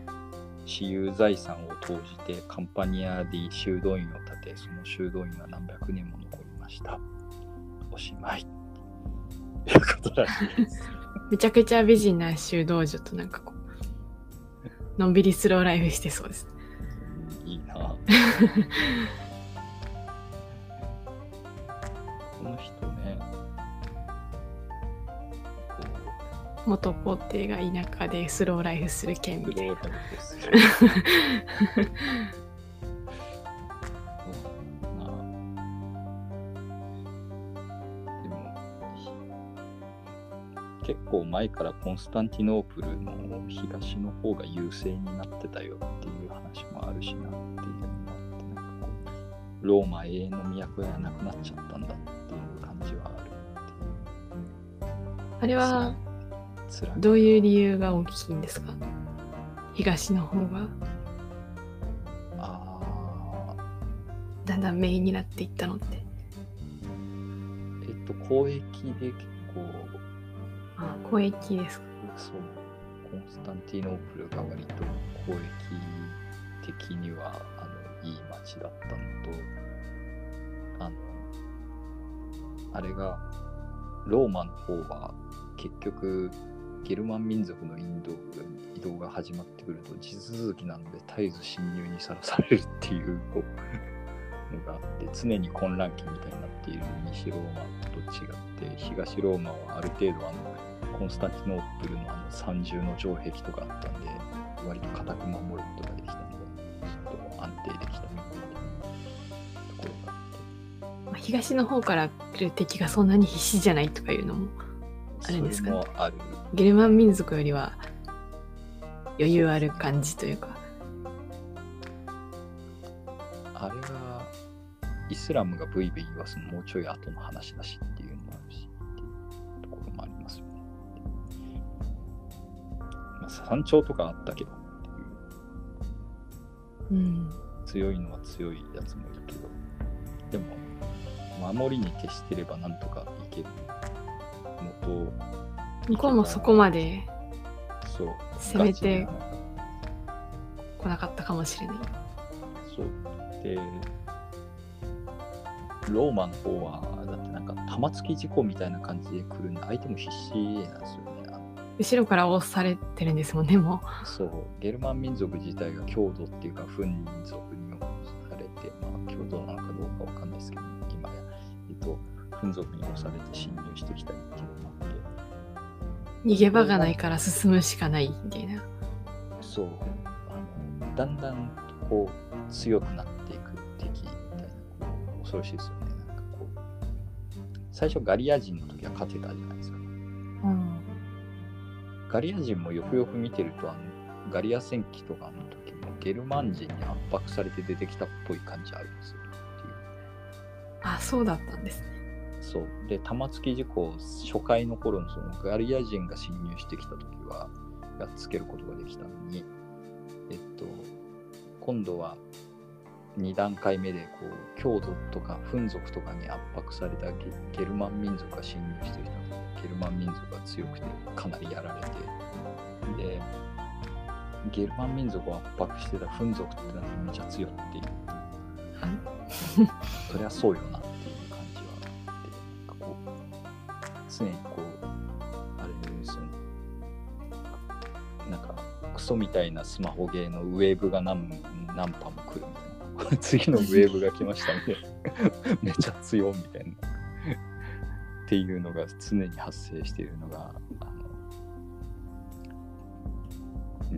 私有財産を投じてカンパニアで修道院を建て、その修道院は何百年も残りました。おしまい。ということらしいです。めちゃくちゃ美人な修道女となんかこう、のんびりスローライフしてそうです。いいな。元皇帝が田舎でスローライフする件う、みたいな。結構前からコンスタンティノープルの東の方が優勢になってたよっていう話もあるしなっていうのもあって、なんかこう、ローマ永遠の都がなくなっちゃったんだっていう感じはある。あれはつらい。どういう理由が大きいんですか？東の方が？あだんだんメインになっていったのって。ーえっと、交易で結構、あ、交易ですか？そう、コンスタンティノープルが割と交易的にはあのいい街だったのと、あの、あれが、ローマの方は結局、ゲルマン民族のインド移動が始まってくると地続きなので絶えず侵入にさらされるっていうのがあって常に混乱期みたいになっている西ローマと違って東ローマはある程度あのコンスタンティノープルのあの三重の城壁とかあったんで割と固く守ることができたのでちょっと安定できたみたいなところがあってまあ東の方から来る敵がそんなに必死じゃないとかいうのも、あるんですかね。ある。ゲルマン民族よりは余裕ある感じというか。あれがイスラムがブイブイ言わすのもうちょい後の話だしっていうのもあるしっていうところもありますよね。まあ、山頂とかあったけどっていううん。強いのは強いやつもいるけどでも守りに徹してればなんとかいけるのと向こうもそこまでそう。攻めてガチで。来なかったかもしれない。そう。でローマの方はだってなんか玉突き事故みたいな感じで来るんで相手も必死なんですよね。後ろから押されてるんですもんね、もそう。ゲルマン民族自体が強度っていうかフン族に押されてまあ強度なのかどうかわかんないですけど今やえっとフン族に押されて侵入してきたりっていうのもあってう。逃げ場がないから進むしかないみたいな。そうあのだんだんこう強くなっていく敵みたいな恐ろしいですよねなんかこう最初ガリア人の時は勝てたじゃないですかうん。ガリア人もよくよく見てるとあのガリア戦記とかの時もゲルマン人に圧迫されて出てきたっぽい感じあるんですよあ、そうだったんですね。そう。で玉突き事故初回の頃のそのガリア人が侵入してきた時はやっつけることができたのにえっと今度は2段階目でこう郷土とかフ族とかに圧迫されたゲゲルマン民族が侵入してきたのでゲルマン民族が強くてかなりやられてでゲルマン民族を圧迫してたフ族ってのはめちゃ強いっていう。そりゃそうよな常にこう、あれですよね。なんか、クソみたいなスマホゲーのウェーブが何何波も来るみたいな。次のウェーブが来ましたね。めちゃ強みたいな。っていうのが常に発生しているのが、あの、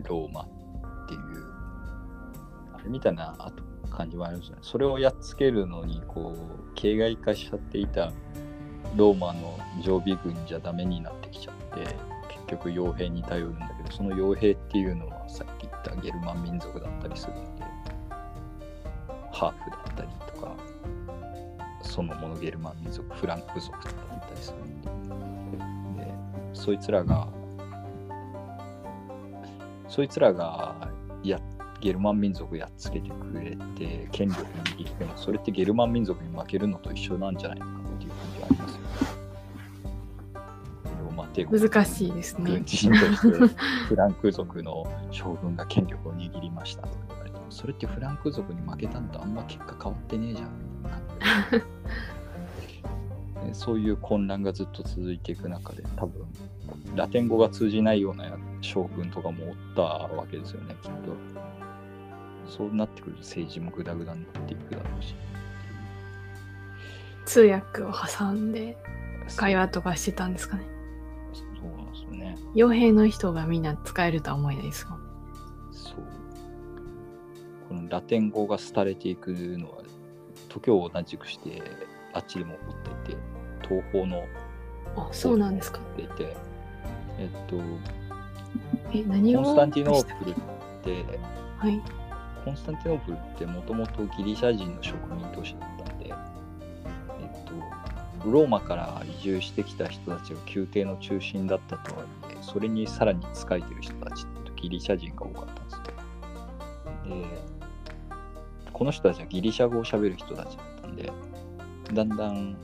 ローマっていう、あれみたいなあと感じもありますよね。それをやっつけるのに、こう、形骸化しちゃっていたローマの常備軍じゃダメになってきちゃって、結局傭兵に頼るんだけど、その傭兵っていうのはさっき言ったゲルマン民族だったりするんで、ハーフだったりとか、そのものゲルマン民族、フランク族だったりするんで、で、そいつらが、そいつらがやゲルマン民族やっつけてくれて権力を握ってもそれってゲルマン民族に負けるのと一緒なんじゃないの帝国難しいですね軍。人としてフランク族の将軍が権力を握りましたとか言われてもそれってフランク族に負けたのとあんま結果変わってねえじゃんみたいなそういう混乱がずっと続いていく中で多分ラテン語が通じないような将軍とかもおったわけですよねきっとそうなってくると政治もグダグダになっていくだろうし通訳を挟んで会話とかしてたんですかね。傭兵の人がみんな使えるとは思えないです。そう。このラテン語が廃れていくのは、時を同じくして、あっちでも起こっていて、東方のあ、そうなんですか。っていて、えっと、え、何をコンスタンティノープルって、はい。コンスタンティノープルってもともとギリシャ人の植民都市だローマから移住してきた人たちが宮廷の中心だったとはいえ、それにさらに仕えてる人たちってギリシャ人が多かったんですよ。で、この人たちはギリシャ語を喋る人たちだったんで、だんだん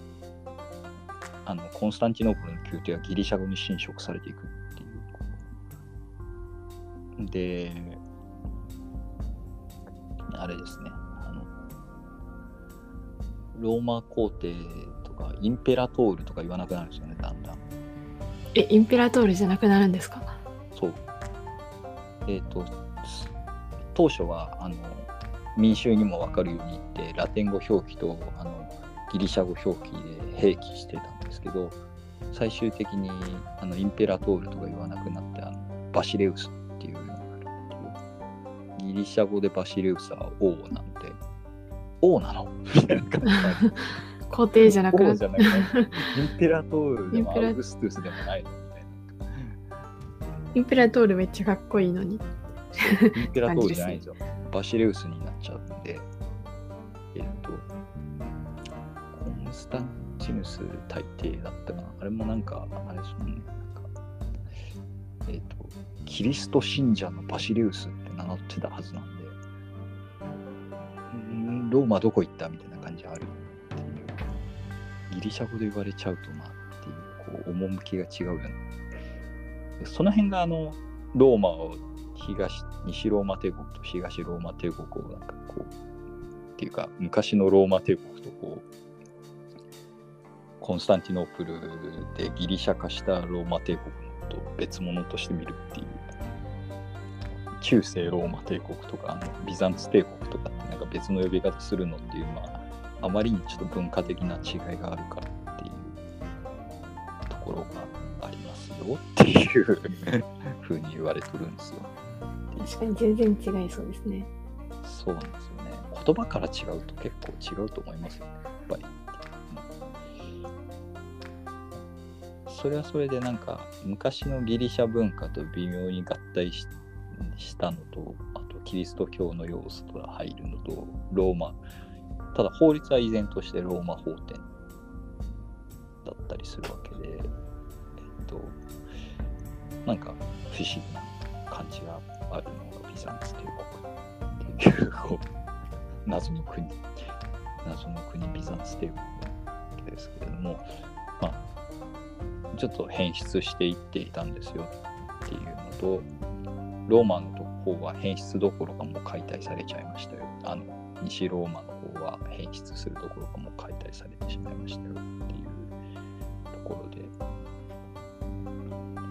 あのコンスタンティノープルの宮廷はギリシャ語に侵食されていくっていう。で、あれですね、あの、ローマ皇帝かインペラトールとか言わなくなるんですよね、だんだん。え、インペラトールじゃなくなるんですか？そう。えっ、と、す当初は、あの、民衆にも分かるように言って、ラテン語表記と、あの、ギリシャ語表記で併記してたんですけど、最終的に、あの、インペラトールとか言わなくなって、あの、バシレウスっていうのがある。ギリシャ語でバシレウスは王なので、王なの？みたいな感じ 皇帝じゃなくて、インペラトールでもアウグストゥスでもないのみたいな。インペラトールめっちゃかっこいいのに。インペラトールじゃないんですよ。バシレウスになっちゃうんで、えっと、コンスタンチヌス大帝だったかな。あれもなんか、あれですもんね。なんかえっと、キリスト信者のバシレウスって名乗ってたはずなんで、んーローマどこ行ったみたいな感じある。ギリシャ語で言われちゃうとなっていう、こう、趣が違うよね。その辺があの、ローマを東西ローマ帝国と東ローマ帝国をなんかこうっていうか昔のローマ帝国とこうコンスタンティノープルでギリシャ化したローマ帝国と別物として見るっていう中世ローマ帝国とかあのビザンツ帝国とかってなんか別の呼び方するのっていうのはあまりにちょっと文化的な違いがあるからっていうところがありますよっていう ふうに言われてるんですよ。確かに全然違いそうですね。そうなんですよね。言葉から違うと結構違うと思いますよね、やっぱり。うんそれはそれでなんか昔のギリシャ文化と微妙に合体ししたのと、あとキリスト教の要素が入るのと、ローマ、ただ法律は依然としてローマ法典だったりするわけで、えっと、なんか不思議な感じがあるのがビザンツ帝国っていう謎の国謎の国ビザンツ帝国ですけれどもまあちょっと変質していっていたんですよっていうのとローマの方は変質どころかも解体されちゃいましたよ。あの西ローマの方は変質するどころかもう解体されてしまいましたよっていうところで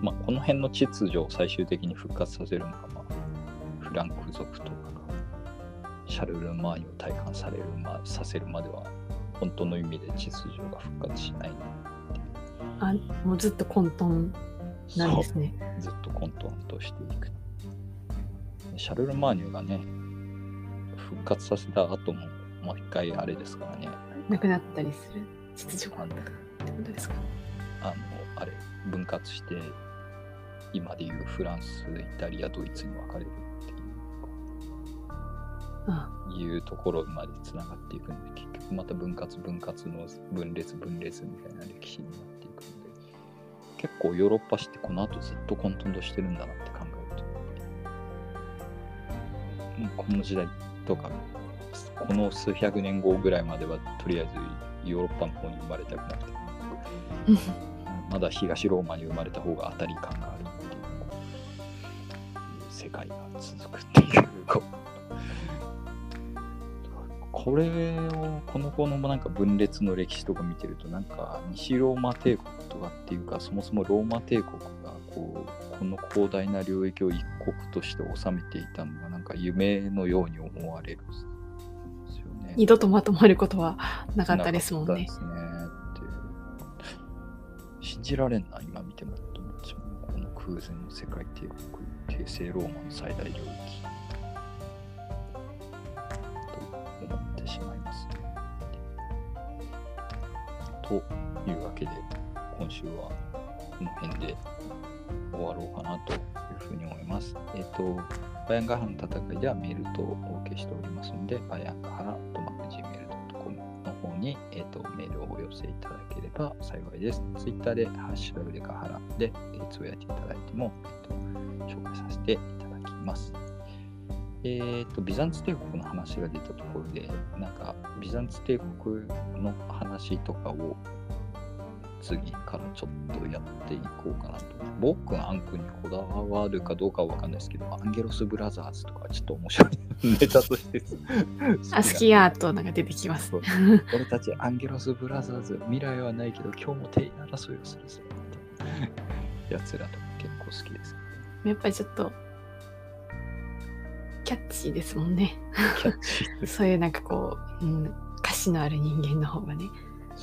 まあ、この辺の秩序を最終的に復活させるのが、まあ、フランク族とかがシャルル・マーニを体感される、ま、させるまでは本当の意味で秩序が復活しない。あもうずっと混沌なんですね。ずっと混沌としていく。シャルル・マーニョがね復活させた後ももう一回あれですからね。なくなったりする？秩序があのってことですか？あのあれ分割して今でいうフランスイタリアドイツに分かれるっていうあいうところまでつながっていくので結局また分割分割の分裂分裂みたいな歴史になっていくので。結構ヨーロッパ史ってこの後ずっと混沌としてるんだなって考えるともうこの時代とかこの数百年後ぐらいまではとりあえずヨーロッパの方に生まれたくなくてまだ東ローマに生まれた方が当たり感があるっていう世界が続くっていうここれをこの子のなんか分裂の歴史とか見てるとなんか西ローマ帝国とかっていうかそもそもローマ帝国こうこの広大な領域を一国として治めていたのがなんか夢のように思われるんですよね。二度とまとまることはなかったですもんねですね信じられんな、今見てもと思っちゃう。この空前の世界帝国、帝政ローマの最大領域。と思ってしまいますね。というわけで、今週はこの辺で終わろうかなというふうに思います。えっ、と、バヤンガハの戦いではメールとお受けしておりますので、バヤンガハラとマク Gmail.com の方に、えー、とメールをお寄せいただければ幸いです。ツイッターでハッシュタグでガハラで、えーつぶやいていただいても、えーと紹介させていただきます。えっ、と、ビザンツ帝国の話が出たところで、なんか、ビザンツ帝国の話とかを次からちょっとやっていこうかなと。僕はアンクにこだわるかどうかはわかんないですけど、アンゲロスブラザーズとかちょっと面白いネタとして好きあ、好きやとなんか出てきます。俺たちアンゲロスブラザーズ、未来はないけど今日も定員争いをするぜって。やつらとか結構好きです。やっぱりちょっとキャッチーですもんね。そういうなんかこう、うん、歌詞のある人間の方がね。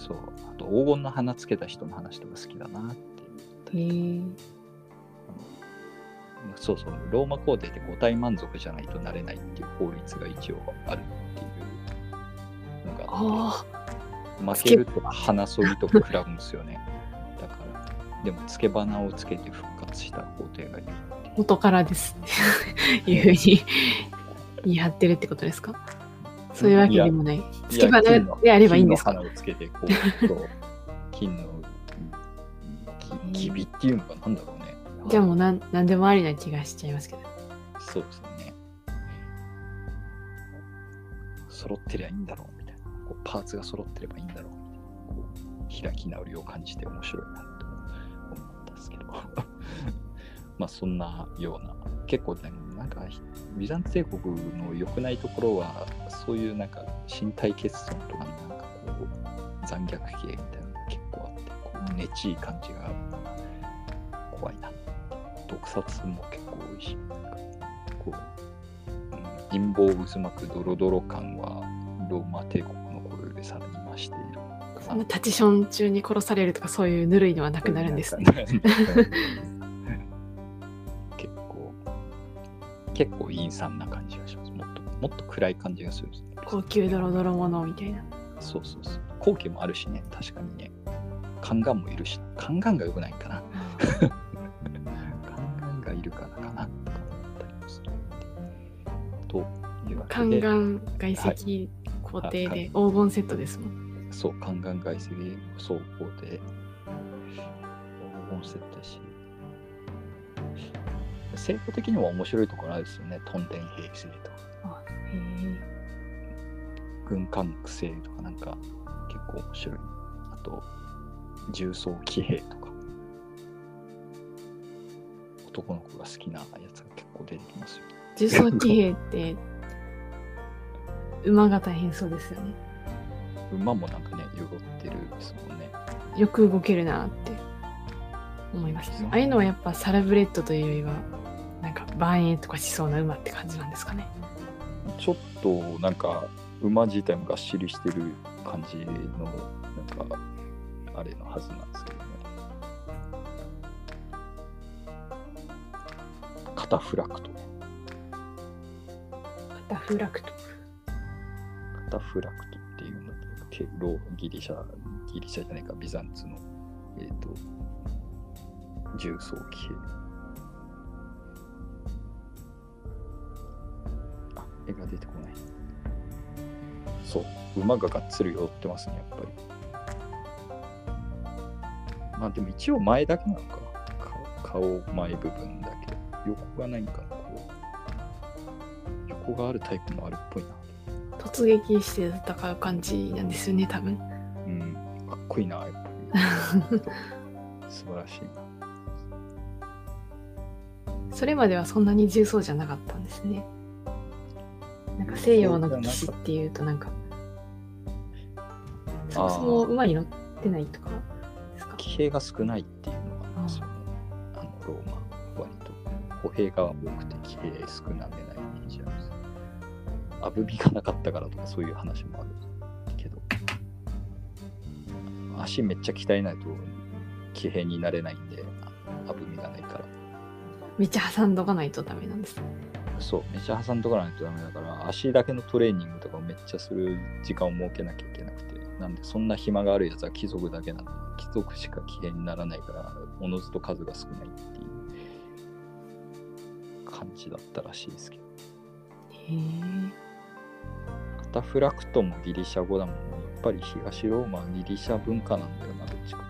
そう。あと黄金の花つけた人の話とか好きだなっていう。へえ。そうそう、ローマ皇帝って五体満足じゃないとなれないっていう法律が一応あるっていうのがああって、負けると花そぎとか食らうんですよね。だから、でも、つけ花をつけて復活した皇帝がいる元からですって いうふうに言い張ってるってことですか？そういうわけでもない。つけ花であればいいんですか？金の花をつけて、こう、金のききびっていうのがなんだろうね。じゃあもうなんなんでもありな気がしちゃいますけど。そうですね。揃ってりゃいいんだろうみたいな。こうパーツが揃ってればいいんだろうみたいな。開き直りを感じて面白いなと思ったんですけど。まあそんなような、結構ね、なんかビザンツ帝国の良くないところは、そういうなんか身体欠損とかのなんかこう残虐系みたいなのが結構あって、こうねちい感じが怖いな。毒殺も結構多いし、なんかこう、うん、陰謀渦巻くドロドロ感はローマ帝国の頃よりさらに増している。そんなタチション中に殺されるとかそういうぬるいのはなくなるんですね。結構陰惨な感じがします。もっともっと暗い感じがする。高級ドロドロものみたいな。そうそうそう。後期もあるしね、確かにね。カンガンもいるし、カンガンが良くないかな。カンガンがいるからかなとか思ったりもする。というわけ宦で、官外石工程で黄金セットですもん。そう、カンガン外石総合で、黄金セットだし、生徒的にも面白いところあるんですよね。トンデン兵制とか、軍艦苦星とかなんか結構面白い。あと、重装騎兵とか、男の子が好きなやつが結構出てきますよ。え。重装騎兵って馬が大変そうですよね。馬もなんかね、汚ってるですもんね。よく動けるなって思いました。ああいうのはやっぱサラブレッドというよりは、万円とかしそうな馬って感じなんですかね。ちょっとなんか馬自体もがっしりしてる感じのなんかあれのはずなんですけどね。カタフラクト。ダフラクト。カタフラクトっていうのけローギリシャ、ギリシャじゃないか、ビザンツの、えっ、と、重装騎絵が出てこない。そう、馬ががっつり寄ってますね、やっぱり。まあでも一応前だけなのか。顔顔前部分だけ。横がないんかな、こう。横があるタイプもあるっぽいな。突撃して戦う感じなんですよね、多分。うん、かっこいいな、やっぱり。素晴らしいな。それまではそんなに重装じゃなかったんですね。西洋の騎士っていうとなんか、そもそも馬に乗ってないとかですか？騎兵が少ないっていうのがありますよね。あのローマ、割と。歩兵が多くて騎兵少なめなイメージあるんです。アブビがなかったからとかそういう話もあるけど、足めっちゃ鍛えないと騎兵になれないんで、アブミがないから。めっちゃ挟んどかないとダメなんです。そう、めっちゃ挟んどかないとダメだから、足だけのトレーニングとかをめっちゃする時間を設けなきゃいけなくて、なんでそんな暇があるやつは貴族だけなんで、貴族しか騎兵にならないから、おのずと数が少ないっていう感じだったらしいですけど。へえ。カタフラクトもギリシャ語だもんね。やっぱり東ローマはギリシャ文化なんだよな、どっちか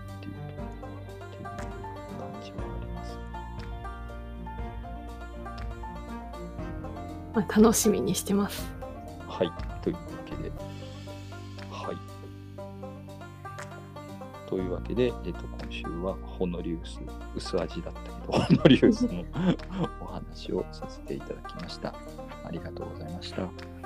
まあ、楽しみにしてます。はい、というわけで、はい。というわけで、えっと、今週はホノリウス、薄味だったけど、ホノリウスのお話をさせていただきました。ありがとうございました。